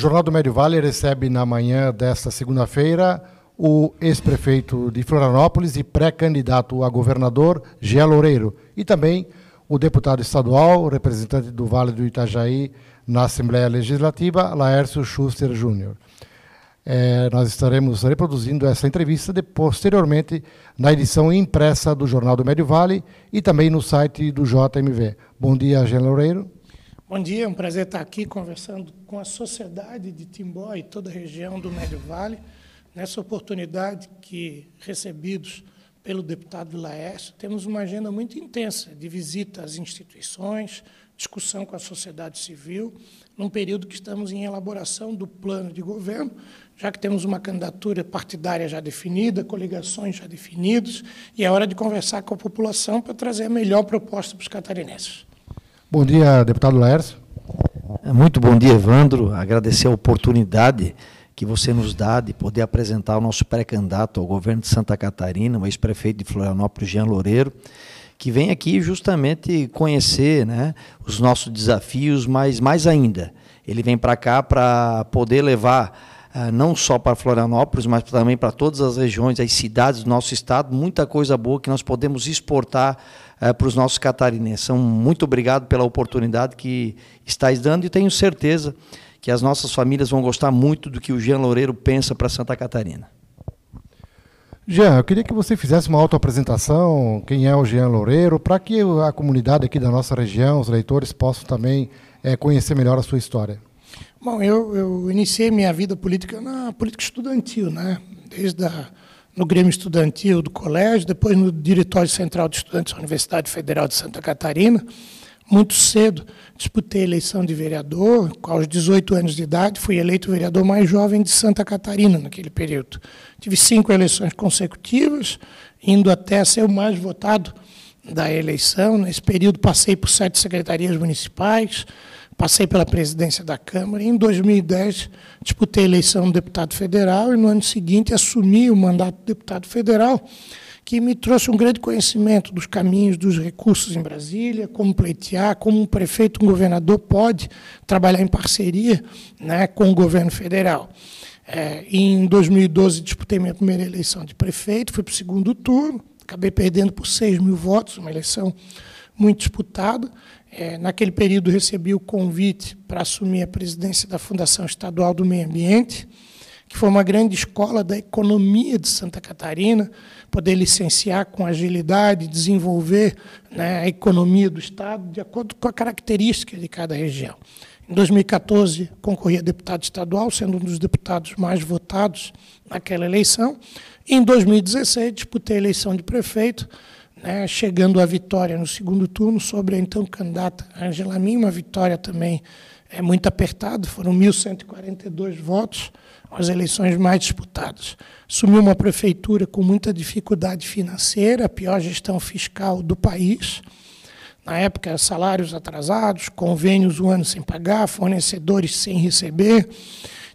Jornal do Médio Vale recebe na manhã desta segunda-feira o ex-prefeito de Florianópolis e pré-candidato a governador, Gia Loureiro, e também o deputado estadual, representante do Vale do Itajaí na Assembleia Legislativa, Laércio Schuster Júnior. É, nós estaremos reproduzindo essa entrevista de, posteriormente na edição impressa do Jornal do Médio Vale e também no site do JMV. Bom dia, Jean Loureiro. Bom dia, é um prazer estar aqui conversando com a sociedade de Timbó e toda a região do Médio Vale, nessa oportunidade que, recebidos pelo deputado Laércio, temos uma agenda muito intensa de visita às instituições, discussão com a sociedade civil, num período que estamos em elaboração do plano de governo, já que temos uma candidatura partidária já definida, coligações já definidas, e é hora de conversar com a população para trazer a melhor proposta para os catarinenses. Bom dia, deputado Laércio. Muito bom dia, Evandro. Agradecer a oportunidade que você nos dá de poder apresentar o nosso pré-candidato ao governo de Santa Catarina, o ex-prefeito de Florianópolis, Jean Loureiro, que vem aqui justamente conhecer né, os nossos desafios, mas mais ainda, ele vem para cá para poder levar não só para Florianópolis, mas também para todas as regiões, as cidades do nosso estado, muita coisa boa que nós podemos exportar uh, para os nossos catarinenses. Então, muito obrigado pela oportunidade que estáis dando e tenho certeza que as nossas famílias vão gostar muito do que o Jean Loureiro pensa para Santa Catarina. Jean, eu queria que você fizesse uma autoapresentação, quem é o Jean Loureiro, para que a comunidade aqui da nossa região, os leitores, possam também é, conhecer melhor a sua história. Bom, eu, eu, iniciei minha vida política na política estudantil, né? desde a, no Grêmio Estudantil do colégio, depois no Diretório Central de Estudantes da Universidade Federal de Santa Catarina. Muito cedo disputei a eleição de vereador, aos 18 anos de idade, fui eleito vereador mais jovem de Santa Catarina naquele período. Tive cinco eleições consecutivas, indo até ser o mais votado da eleição. Nesse período passei por sete secretarias municipais, passei pela presidência da Câmara. E em 2010 disputei a eleição de deputado federal e no ano seguinte assumi o mandato de deputado federal, que me trouxe um grande conhecimento dos caminhos, dos recursos em Brasília, como pleitear, como um prefeito, um governador pode trabalhar em parceria né, com o governo federal. É, em 2012, disputei minha primeira eleição de prefeito, fui para o segundo turno, acabei perdendo por 6 mil votos, uma eleição muito disputada. É, naquele período, recebi o convite para assumir a presidência da Fundação Estadual do Meio Ambiente, que foi uma grande escola da economia de Santa Catarina, poder licenciar com agilidade, desenvolver né, a economia do Estado de acordo com a característica de cada região. Em 2014, concorri a deputado estadual, sendo um dos deputados mais votados naquela eleição. Em 2016, disputei a eleição de prefeito, né, chegando à vitória no segundo turno sobre a então candidata Angela Min, uma vitória também é, muito apertada, foram 1.142 votos, as eleições mais disputadas. Assumiu uma prefeitura com muita dificuldade financeira, a pior gestão fiscal do país, na época, salários atrasados, convênios um ano sem pagar, fornecedores sem receber.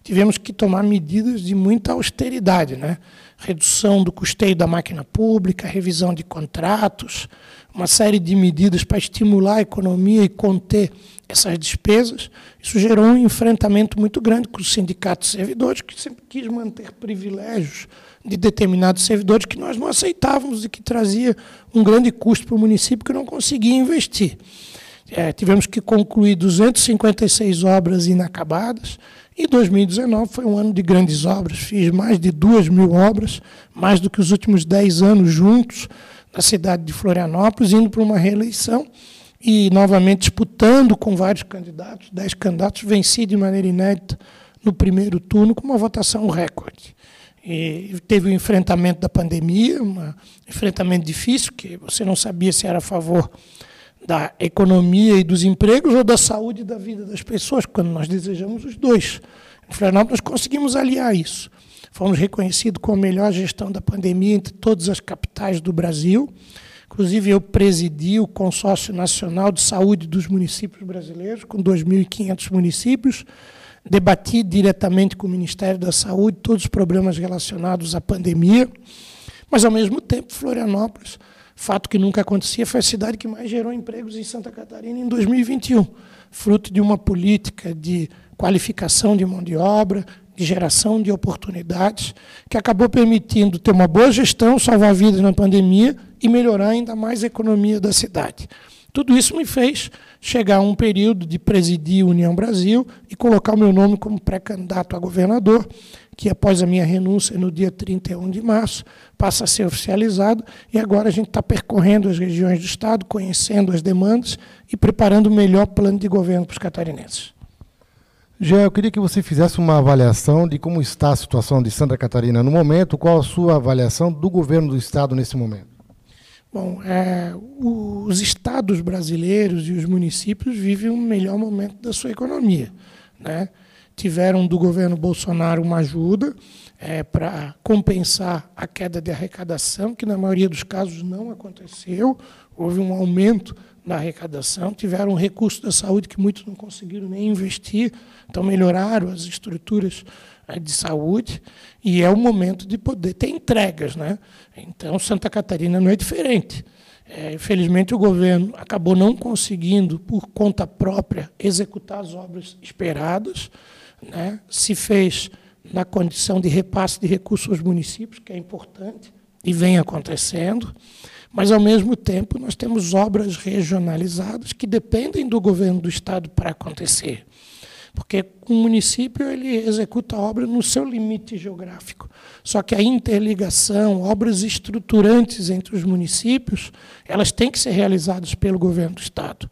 Tivemos que tomar medidas de muita austeridade, né? Redução do custeio da máquina pública, revisão de contratos, uma série de medidas para estimular a economia e conter essas despesas. Isso gerou um enfrentamento muito grande com os sindicatos servidores, que sempre quis manter privilégios de determinados servidores que nós não aceitávamos e que trazia um grande custo para o município que não conseguia investir. É, tivemos que concluir 256 obras inacabadas, e 2019 foi um ano de grandes obras. Fiz mais de duas mil obras, mais do que os últimos dez anos juntos, na cidade de Florianópolis, indo para uma reeleição e novamente disputando com vários candidatos, dez candidatos, venci de maneira inédita no primeiro turno com uma votação recorde. E teve o enfrentamento da pandemia, um enfrentamento difícil, que você não sabia se era a favor da economia e dos empregos ou da saúde e da vida das pessoas, quando nós desejamos os dois. Em Florianópolis, nós conseguimos aliar isso. Fomos reconhecidos como a melhor gestão da pandemia entre todas as capitais do Brasil. Inclusive, eu presidi o Consórcio Nacional de Saúde dos Municípios Brasileiros, com 2.500 municípios, debati diretamente com o Ministério da Saúde todos os problemas relacionados à pandemia, mas, ao mesmo tempo, Florianópolis Fato que nunca acontecia, foi a cidade que mais gerou empregos em Santa Catarina em 2021, fruto de uma política de qualificação de mão de obra, de geração de oportunidades, que acabou permitindo ter uma boa gestão, salvar vidas na pandemia e melhorar ainda mais a economia da cidade. Tudo isso me fez chegar a um período de presidir a União Brasil e colocar o meu nome como pré-candidato a governador, que após a minha renúncia no dia 31 de março passa a ser oficializado e agora a gente está percorrendo as regiões do Estado, conhecendo as demandas e preparando o melhor plano de governo para os catarinenses. Já eu queria que você fizesse uma avaliação de como está a situação de Santa Catarina no momento, qual a sua avaliação do governo do Estado nesse momento? Bom, é, os estados brasileiros e os municípios vivem o melhor momento da sua economia. Né? tiveram do governo Bolsonaro uma ajuda é, para compensar a queda de arrecadação, que na maioria dos casos não aconteceu. Houve um aumento na arrecadação, tiveram recursos da saúde que muitos não conseguiram nem investir, então melhoraram as estruturas de saúde, e é o momento de poder ter entregas. Né? Então, Santa Catarina não é diferente. É, infelizmente, o governo acabou não conseguindo, por conta própria, executar as obras esperadas né, se fez na condição de repasse de recursos aos municípios, que é importante e vem acontecendo, mas, ao mesmo tempo, nós temos obras regionalizadas que dependem do governo do Estado para acontecer. Porque o município ele executa a obra no seu limite geográfico. Só que a interligação, obras estruturantes entre os municípios, elas têm que ser realizadas pelo governo do Estado.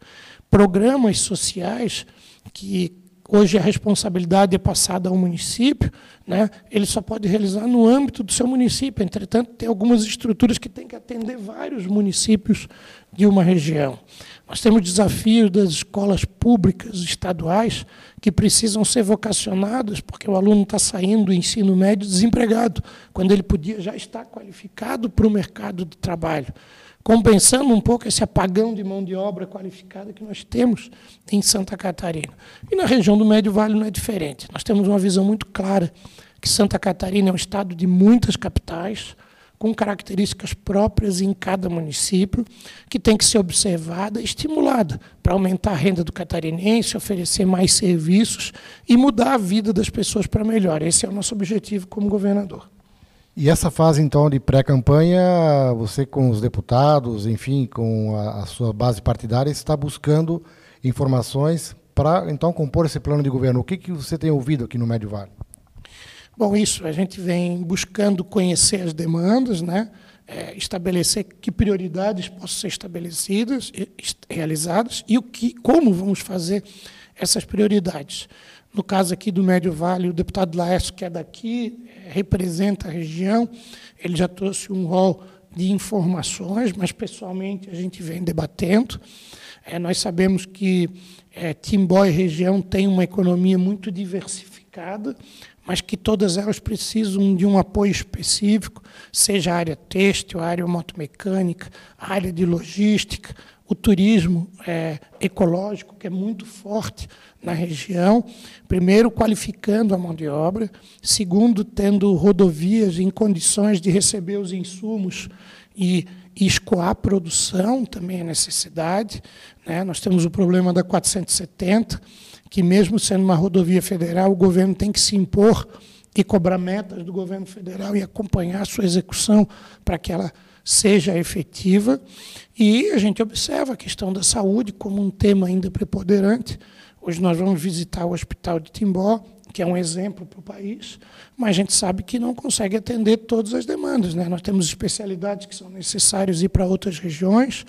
Programas sociais que hoje a responsabilidade é passada ao município, né, ele só pode realizar no âmbito do seu município. Entretanto, tem algumas estruturas que têm que atender vários municípios de uma região. Nós temos desafios das escolas públicas estaduais que precisam ser vocacionadas, porque o aluno está saindo do ensino médio desempregado, quando ele podia já estar qualificado para o mercado de trabalho compensando um pouco esse apagão de mão de obra qualificada que nós temos em Santa Catarina. E na região do Médio Vale não é diferente. Nós temos uma visão muito clara que Santa Catarina é um estado de muitas capitais, com características próprias em cada município, que tem que ser observada e estimulada para aumentar a renda do catarinense, oferecer mais serviços e mudar a vida das pessoas para melhor. Esse é o nosso objetivo como governador. E essa fase, então, de pré-campanha, você com os deputados, enfim, com a, a sua base partidária, está buscando informações para, então, compor esse plano de governo. O que, que você tem ouvido aqui no Médio Vale? Bom, isso, a gente vem buscando conhecer as demandas, né? É, estabelecer que prioridades possam ser estabelecidas, realizadas, e o que, como vamos fazer essas prioridades. No caso aqui do Médio Vale, o deputado Laércio, que é daqui, representa a região, ele já trouxe um rol de informações, mas pessoalmente a gente vem debatendo. É, nós sabemos que é, Timbó e região tem uma economia muito diversificada, mas que todas elas precisam de um apoio específico, seja a área têxtil, a área motomecânica, a área de logística, o turismo é, ecológico, que é muito forte na região, primeiro, qualificando a mão de obra, segundo, tendo rodovias em condições de receber os insumos e, escoar a produção, também é necessidade. Né? Nós temos o problema da 470, que, mesmo sendo uma rodovia federal, o governo tem que se impor e cobrar metas do governo federal e acompanhar a sua execução para que ela seja efetiva. E a gente observa a questão da saúde como um tema ainda preponderante. Hoje nós vamos visitar o Hospital de Timbó, que é um exemplo para o país, mas a gente sabe que não consegue atender todas as demandas. Né? Nós temos especialidades que são necessárias ir para outras regiões,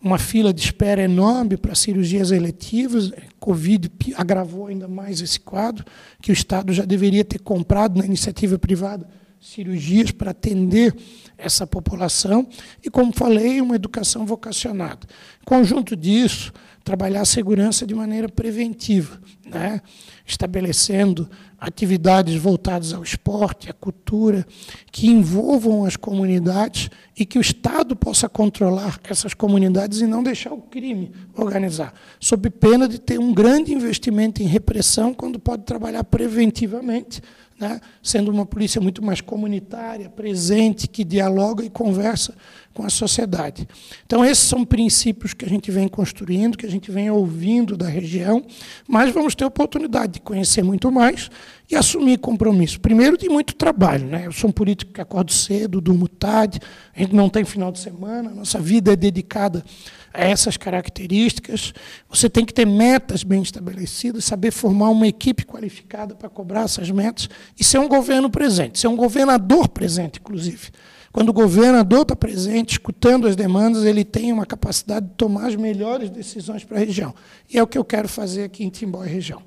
uma fila de espera enorme para cirurgias eletivas. Covid agravou ainda mais esse quadro, que o Estado já deveria ter comprado na iniciativa privada cirurgias para atender essa população e, como falei, uma educação vocacionada. Conjunto disso, trabalhar a segurança de maneira preventiva, né? estabelecendo atividades voltadas ao esporte, à cultura, que envolvam as comunidades e que o Estado possa controlar essas comunidades e não deixar o crime organizar, sob pena de ter um grande investimento em repressão quando pode trabalhar preventivamente né? sendo uma polícia muito mais comunitária, presente, que dialoga e conversa com a sociedade. Então, esses são princípios que a gente vem construindo, que a gente vem ouvindo da região, mas vamos ter oportunidade de conhecer muito mais e assumir compromisso. Primeiro, de muito trabalho. Né? Eu sou um político que acordo cedo, durmo tarde, a gente não tem final de semana, nossa vida é dedicada a essas características. Você tem que ter metas bem estabelecidas, saber formar uma equipe qualificada para cobrar essas metas e ser um governo presente, ser um governador presente, inclusive. Quando o governador está presente, escutando as demandas, ele tem uma capacidade de tomar as melhores decisões para a região. E é o que eu quero fazer aqui em Timbó e região.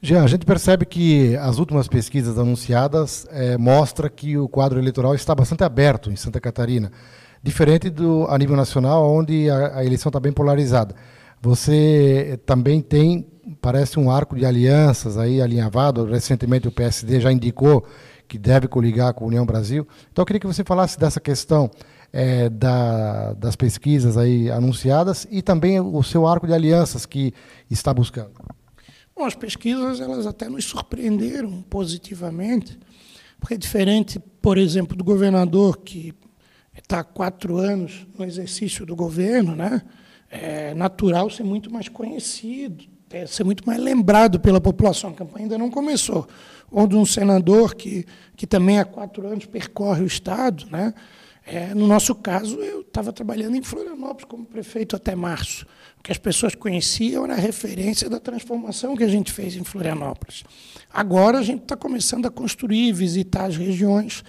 Jean, a gente percebe que as últimas pesquisas anunciadas é, mostram que o quadro eleitoral está bastante aberto em Santa Catarina, diferente do a nível nacional, onde a, a eleição está bem polarizada. Você também tem, parece, um arco de alianças aí alinhavado. Recentemente o PSD já indicou que deve coligar com a União Brasil. Então eu queria que você falasse dessa questão é, da, das pesquisas aí anunciadas e também o seu arco de alianças que está buscando. Bom, as pesquisas elas até nos surpreenderam positivamente, porque é diferente, por exemplo, do governador que está há quatro anos no exercício do governo, né? é natural ser muito mais conhecido, é, ser muito mais lembrado pela população. A campanha ainda não começou. Ou de um senador que, que também há quatro anos percorre o Estado. Né? É, no nosso caso, eu estava trabalhando em Florianópolis como prefeito até março que as pessoas conheciam era a referência da transformação que a gente fez em Florianópolis. Agora a gente está começando a construir, visitar as regiões,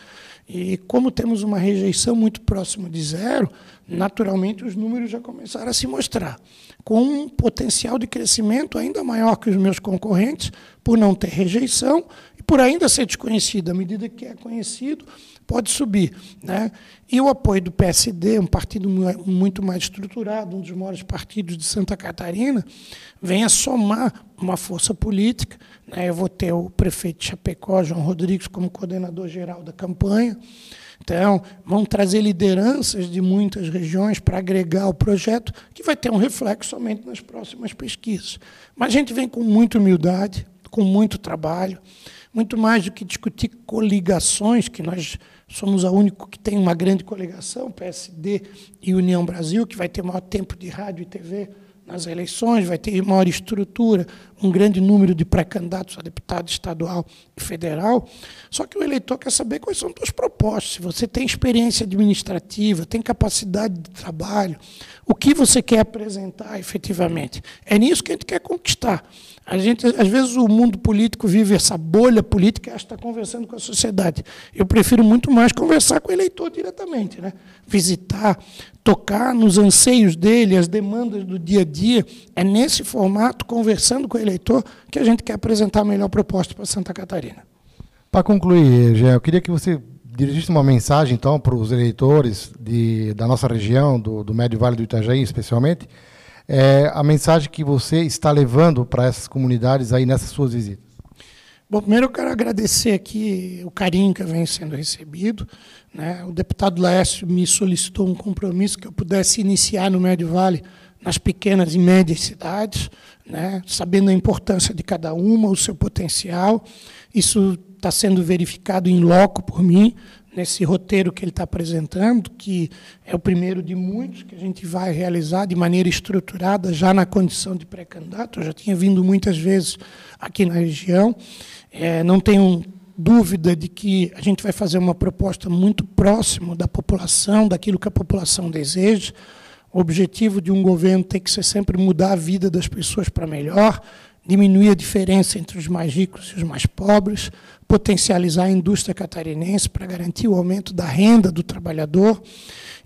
e como temos uma rejeição muito próxima de zero, naturalmente os números já começaram a se mostrar, com um potencial de crescimento ainda maior que os meus concorrentes, por não ter rejeição e por ainda ser desconhecido. À medida que é conhecido, pode subir. Né? E o apoio do PSD, um partido muito mais estruturado, um dos maiores partidos de Santa Catarina, vem a somar uma força política. Né? Eu vou ter o prefeito de Chapecó, João Rodrigues, como coordenador geral da campanha. Então, vão trazer lideranças de muitas regiões para agregar o projeto, que vai ter um reflexo somente nas próximas pesquisas. Mas a gente vem com muita humildade, com muito trabalho, muito mais do que discutir coligações, que nós somos a único que tem uma grande coligação, PSD e União Brasil, que vai ter maior tempo de rádio e TV nas eleições, vai ter maior estrutura, um grande número de pré-candidatos a deputado estadual e federal. Só que o eleitor quer saber quais são suas propostas, se você tem experiência administrativa, tem capacidade de trabalho, o que você quer apresentar efetivamente. É nisso que a gente quer conquistar. A gente, às vezes, o mundo político vive essa bolha política acha que está conversando com a sociedade. Eu prefiro muito mais conversar com o eleitor diretamente, né? visitar, tocar nos anseios dele, as demandas do dia a dia. É nesse formato, conversando com o eleitor, que a gente quer apresentar a melhor proposta para Santa Catarina. Para concluir, Gé, eu queria que você dirigisse uma mensagem, então, para os eleitores de, da nossa região, do, do Médio Vale do Itajaí, especialmente, é, a mensagem que você está levando para essas comunidades aí nessas suas visitas? Bom, primeiro eu quero agradecer aqui o carinho que vem sendo recebido. Né? O deputado Laércio me solicitou um compromisso que eu pudesse iniciar no Médio Vale nas pequenas e médias cidades, né? sabendo a importância de cada uma, o seu potencial. Isso está sendo verificado em loco por mim, nesse roteiro que ele está apresentando, que é o primeiro de muitos que a gente vai realizar de maneira estruturada, já na condição de pré-candidato. Eu já tinha vindo muitas vezes aqui na região. É, não tenho dúvida de que a gente vai fazer uma proposta muito próximo da população, daquilo que a população deseja. Objetivo de um governo tem que ser sempre mudar a vida das pessoas para melhor, diminuir a diferença entre os mais ricos e os mais pobres, potencializar a indústria catarinense para garantir o aumento da renda do trabalhador.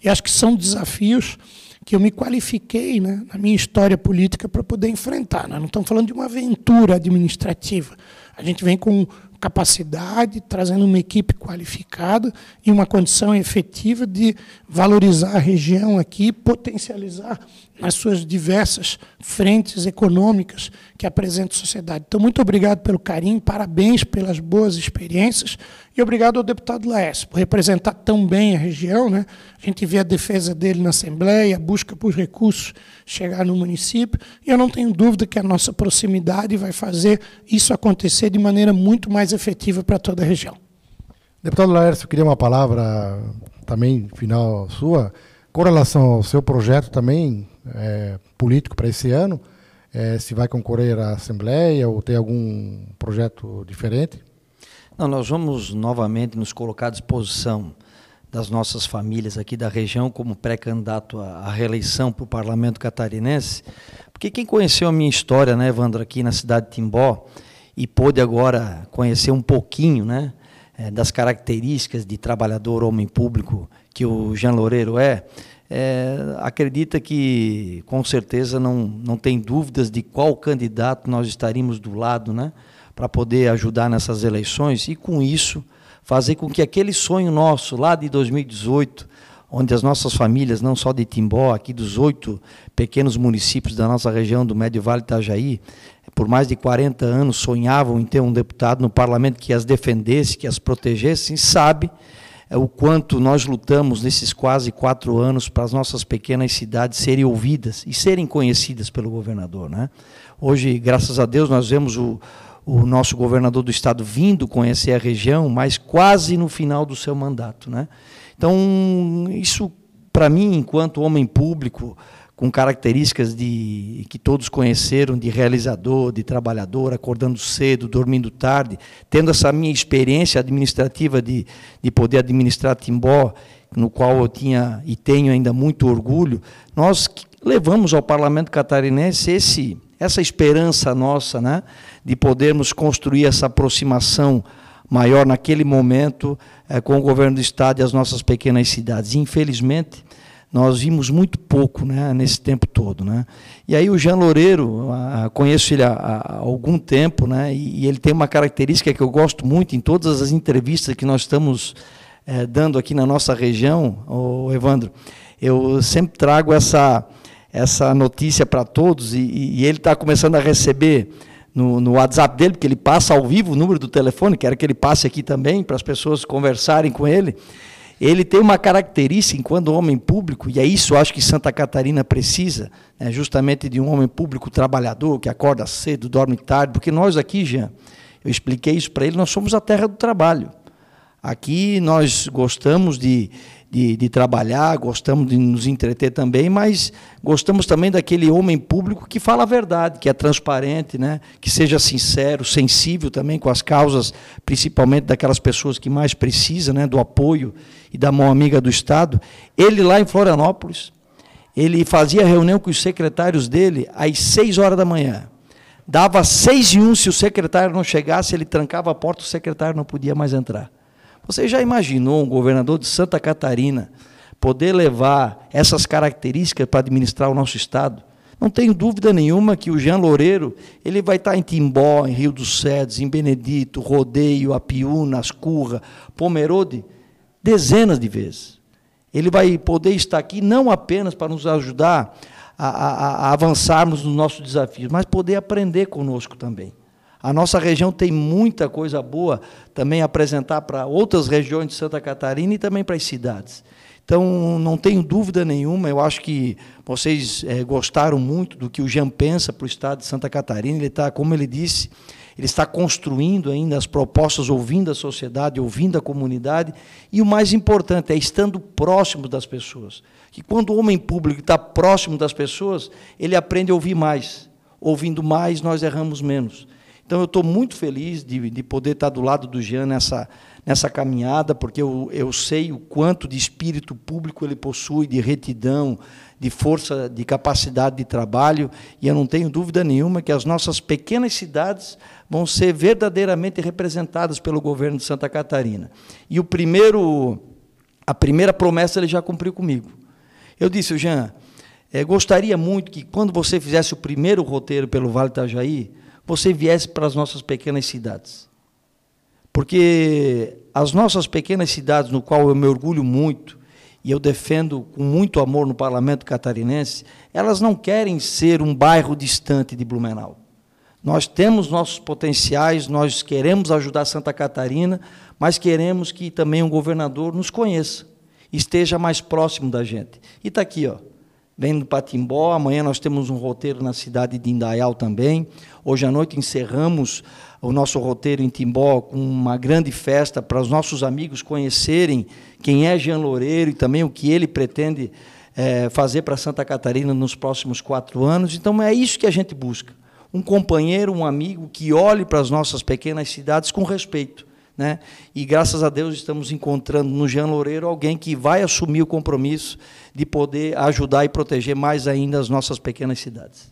E acho que são desafios que eu me qualifiquei né, na minha história política para poder enfrentar. Nós não estamos falando de uma aventura administrativa. A gente vem com capacidade, trazendo uma equipe qualificada e uma condição efetiva de valorizar a região aqui, potencializar nas suas diversas frentes econômicas que apresenta a sociedade. Então, muito obrigado pelo carinho, parabéns pelas boas experiências e obrigado ao deputado Laércio por representar tão bem a região. Né? A gente vê a defesa dele na Assembleia, a busca por recursos chegar no município, e eu não tenho dúvida que a nossa proximidade vai fazer isso acontecer de maneira muito mais efetiva para toda a região. Deputado Laércio, queria uma palavra também final sua, com relação ao seu projeto também é, político para esse ano, é, se vai concorrer à Assembleia ou tem algum projeto diferente? Não, nós vamos novamente nos colocar à disposição das nossas famílias aqui da região como pré-candidato à reeleição para o Parlamento Catarinense, porque quem conheceu a minha história, né, Evandro, aqui na cidade de Timbó, e pôde agora conhecer um pouquinho, né, eh, das características de trabalhador homem público que o Jean Loureiro é, é, acredita que, com certeza, não, não tem dúvidas de qual candidato nós estaríamos do lado, né, para poder ajudar nessas eleições e, com isso, fazer com que aquele sonho nosso, lá de 2018, onde as nossas famílias, não só de Timbó, aqui dos oito pequenos municípios da nossa região do Médio Vale Itajaí, por mais de 40 anos sonhavam em ter um deputado no parlamento que as defendesse, que as protegesse, sabe é o quanto nós lutamos nesses quase quatro anos para as nossas pequenas cidades serem ouvidas e serem conhecidas pelo governador. Né? Hoje, graças a Deus, nós vemos o, o nosso governador do estado vindo conhecer a região, mas quase no final do seu mandato. Né? Então, isso, para mim, enquanto homem público, com características de que todos conheceram de realizador, de trabalhador, acordando cedo, dormindo tarde, tendo essa minha experiência administrativa de, de poder administrar Timbó, no qual eu tinha e tenho ainda muito orgulho, nós levamos ao Parlamento catarinense esse essa esperança nossa, né, de podermos construir essa aproximação maior naquele momento é, com o governo do estado e as nossas pequenas cidades. Infelizmente, nós vimos muito pouco né, nesse tempo todo. Né? E aí o Jean Loureiro, conheço ele há, há, algum tempo, né, e, e, ele tem uma característica que eu gosto muito em todas as entrevistas que nós estamos é, dando aqui na nossa região, o Evandro, eu sempre trago essa, essa notícia para todos, e, e ele está começando a receber no, no, WhatsApp dele, porque ele passa ao vivo o número do telefone, quero que ele passe aqui também, para as pessoas conversarem com ele ele tem uma característica enquanto homem público, e é isso acho que Santa Catarina precisa, né, justamente de um homem público trabalhador, que acorda cedo, dorme tarde, porque nós aqui, Jean, eu expliquei isso para ele, nós somos a terra do trabalho. Aqui nós gostamos de, de, de, trabalhar, gostamos de nos entreter também, mas gostamos também daquele homem público que fala a verdade, que é transparente, né? que seja sincero, sensível também com as causas, principalmente daquelas pessoas que mais precisam né? do apoio e da mão amiga do Estado. Ele lá em Florianópolis, ele fazia reunião com os secretários dele às seis horas da manhã. Dava seis e um, se o secretário não chegasse, ele trancava a porta, o secretário não podia mais entrar. Você já imaginou um governador de Santa Catarina poder levar essas características para administrar o nosso estado? Não tenho dúvida nenhuma que o Jean Loureiro ele vai estar em Timbó, em Rio dos Cedros, em Benedito, Rodeio, Apiúna, Ascurra, Pomerode, dezenas de vezes. Ele vai poder estar aqui não apenas para nos ajudar a, a, a avançarmos nos nossos desafios, mas poder aprender conosco também. A nossa região tem muita coisa boa também a apresentar para outras regiões de Santa Catarina e também para as cidades. Então, não tenho dúvida nenhuma, eu acho que vocês é, gostaram muito do que o Jean pensa para o Estado de Santa Catarina. Ele está, como ele disse, ele está construindo ainda as propostas, ouvindo a sociedade, ouvindo a comunidade, e o mais importante é estando próximo das pessoas. Que quando o homem público está próximo das pessoas, ele aprende a ouvir mais. Ouvindo mais, nós erramos menos. Então, eu estou muito feliz de, de poder estar do lado do Jean nessa, nessa caminhada, porque eu, eu sei o quanto de espírito público ele possui, de retidão, de força, de capacidade de trabalho, e eu não tenho dúvida nenhuma que as nossas pequenas cidades vão ser verdadeiramente representadas pelo governo de Santa Catarina. E o primeiro, a primeira promessa ele já cumpriu comigo. Eu disse, Jean, é, gostaria muito que quando você fizesse o primeiro roteiro pelo Vale Itajaí, você viesse para as nossas pequenas cidades. Porque as nossas pequenas cidades, no qual eu me orgulho muito, e eu defendo com muito amor no parlamento catarinense, elas não querem ser um bairro distante de Blumenau. Nós temos nossos potenciais, nós queremos ajudar Santa Catarina, mas queremos que também um governador nos conheça, esteja mais próximo da gente. E está aqui, ó, vem para Timbó. Amanhã nós temos um roteiro na cidade de Indaial também. Hoje à noite encerramos o nosso roteiro em Timbó com uma grande festa para os nossos amigos conhecerem quem é Jean Loureiro e também o que ele pretende é, fazer para Santa Catarina nos próximos quatro anos. Então é isso que a gente busca. Um companheiro, um amigo que olhe para as nossas pequenas cidades com respeito. Né? E graças a Deus estamos encontrando no Jean Loureiro alguém que vai assumir o compromisso de poder ajudar e proteger mais ainda as nossas pequenas cidades.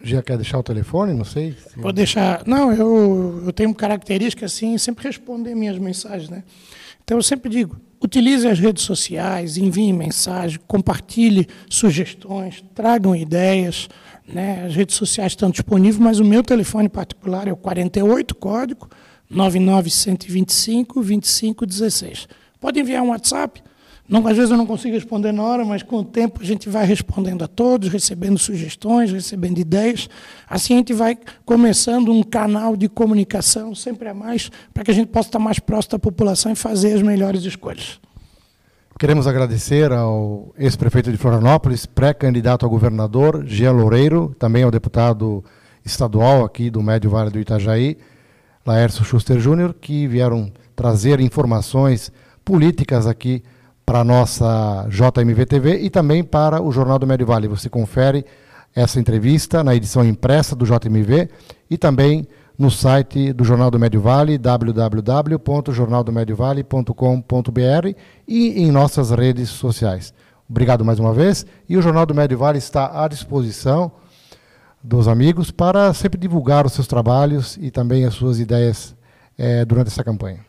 Já quer deixar o telefone? Não sei. Se... Vou deixar. Não, eu, eu tenho característica assim, sempre responder minhas mensagens, né? Então eu sempre digo, utilize as redes sociais, envie mensagem, compartilhe sugestões, tragam ideias, né? As redes sociais estão disponíveis, mas o meu telefone particular é o 48 código 99125 2516. Pode enviar um WhatsApp não, às vezes eu não consigo responder na hora, mas com o tempo a gente vai respondendo a todos, recebendo sugestões, recebendo ideias. Assim a gente vai começando um canal de comunicação sempre a mais, para que a gente possa estar mais próximo da população e fazer as melhores escolhas. Queremos agradecer ao ex-prefeito de Florianópolis, pré-candidato a governador, Gia Loureiro, também ao deputado estadual aqui do Médio Vale do Itajaí, Laércio Schuster Júnior, que vieram trazer informações políticas aqui para a nossa JMV TV e também para o Jornal do Médio Vale. Você confere essa entrevista na edição impressa do JMV e também no site do Jornal do Médio Vale, www.jornaldomediovale.com.br e em nossas redes sociais. Obrigado mais uma vez. E o Jornal do Médio Vale está à disposição dos amigos para sempre divulgar os seus trabalhos e também as suas ideias é, durante essa campanha.